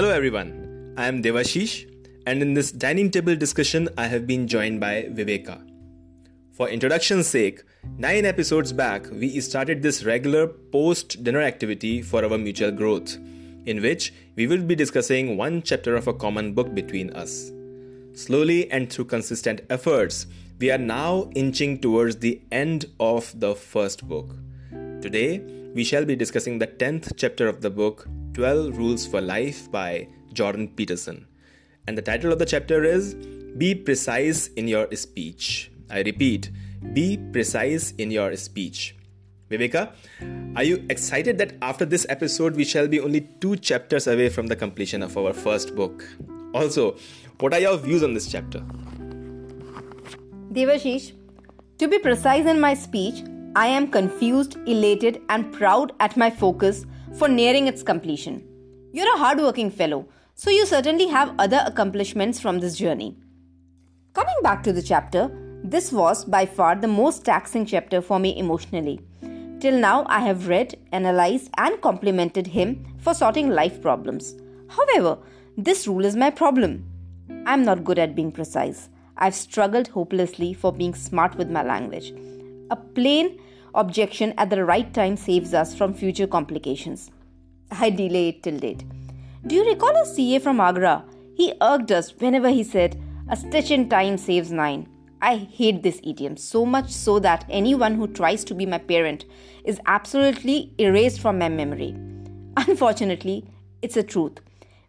Hello everyone, I am Devashish, and in this dining table discussion, I have been joined by Viveka. For introduction's sake, nine episodes back, we started this regular post dinner activity for our mutual growth, in which we will be discussing one chapter of a common book between us. Slowly and through consistent efforts, we are now inching towards the end of the first book. Today, we shall be discussing the 10th chapter of the book, 12 Rules for Life by Jordan Peterson. And the title of the chapter is Be Precise in Your Speech. I repeat, be precise in your speech. Viveka, are you excited that after this episode we shall be only two chapters away from the completion of our first book? Also, what are your views on this chapter? Devashish, to be precise in my speech, I am confused, elated, and proud at my focus for nearing its completion. You're a hardworking fellow, so you certainly have other accomplishments from this journey. Coming back to the chapter, this was by far the most taxing chapter for me emotionally. Till now, I have read, analyzed, and complimented him for sorting life problems. However, this rule is my problem. I'm not good at being precise. I've struggled hopelessly for being smart with my language. A plain objection at the right time saves us from future complications. I delay it till date. Do you recall a CA from Agra? He irked us whenever he said, A stitch in time saves nine. I hate this idiom so much so that anyone who tries to be my parent is absolutely erased from my memory. Unfortunately, it's a truth,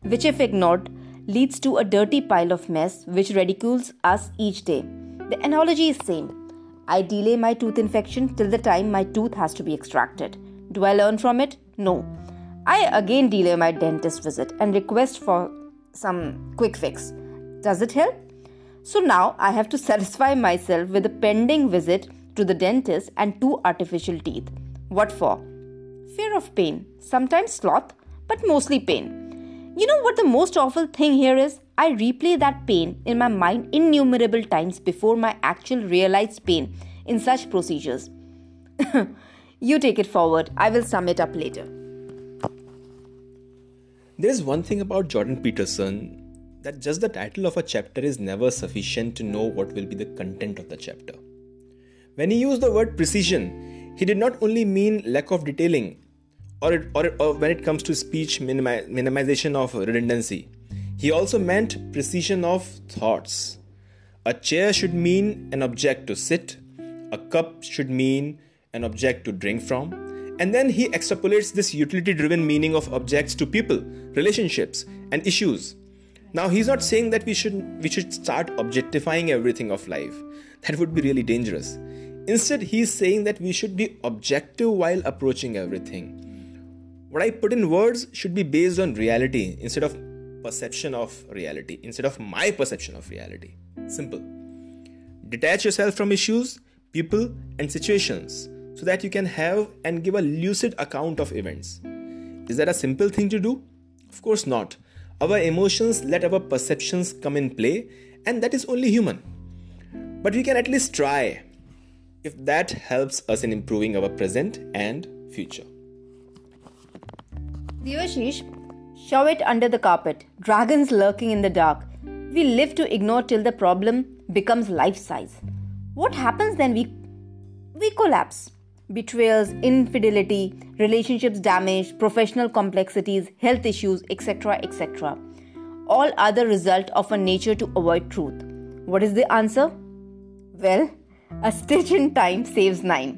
which, if ignored, leads to a dirty pile of mess which ridicules us each day. The analogy is same. I delay my tooth infection till the time my tooth has to be extracted. Do I learn from it? No. I again delay my dentist visit and request for some quick fix. Does it help? So now I have to satisfy myself with a pending visit to the dentist and two artificial teeth. What for? Fear of pain, sometimes sloth, but mostly pain. You know what the most awful thing here is? I replay that pain in my mind innumerable times before my actual realized pain in such procedures. you take it forward, I will sum it up later. There's one thing about Jordan Peterson that just the title of a chapter is never sufficient to know what will be the content of the chapter. When he used the word precision, he did not only mean lack of detailing or, it, or, or when it comes to speech minimi- minimization of redundancy. He also meant precision of thoughts. A chair should mean an object to sit, a cup should mean an object to drink from, and then he extrapolates this utility driven meaning of objects to people, relationships, and issues. Now he's not saying that we should we should start objectifying everything of life. That would be really dangerous. Instead, he's saying that we should be objective while approaching everything. What I put in words should be based on reality instead of perception of reality, instead of my perception of reality. Simple. Detach yourself from issues, people, and situations so that you can have and give a lucid account of events. Is that a simple thing to do? Of course not. Our emotions let our perceptions come in play, and that is only human. But we can at least try if that helps us in improving our present and future. Devashish, shove it under the carpet. Dragons lurking in the dark. We live to ignore till the problem becomes life size. What happens then? We, we collapse. Betrayals, infidelity, relationships damaged, professional complexities, health issues, etc. etc. All are the result of a nature to avoid truth. What is the answer? Well, a stitch in time saves nine.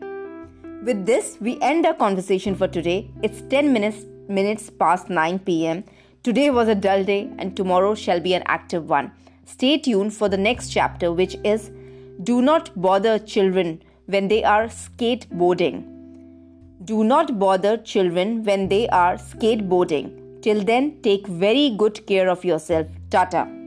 With this, we end our conversation for today. It's 10 minutes, minutes past 9 pm. Today was a dull day, and tomorrow shall be an active one. Stay tuned for the next chapter, which is Do Not Bother Children When They Are Skateboarding. Do not bother children when they are skateboarding. Till then, take very good care of yourself. Tata.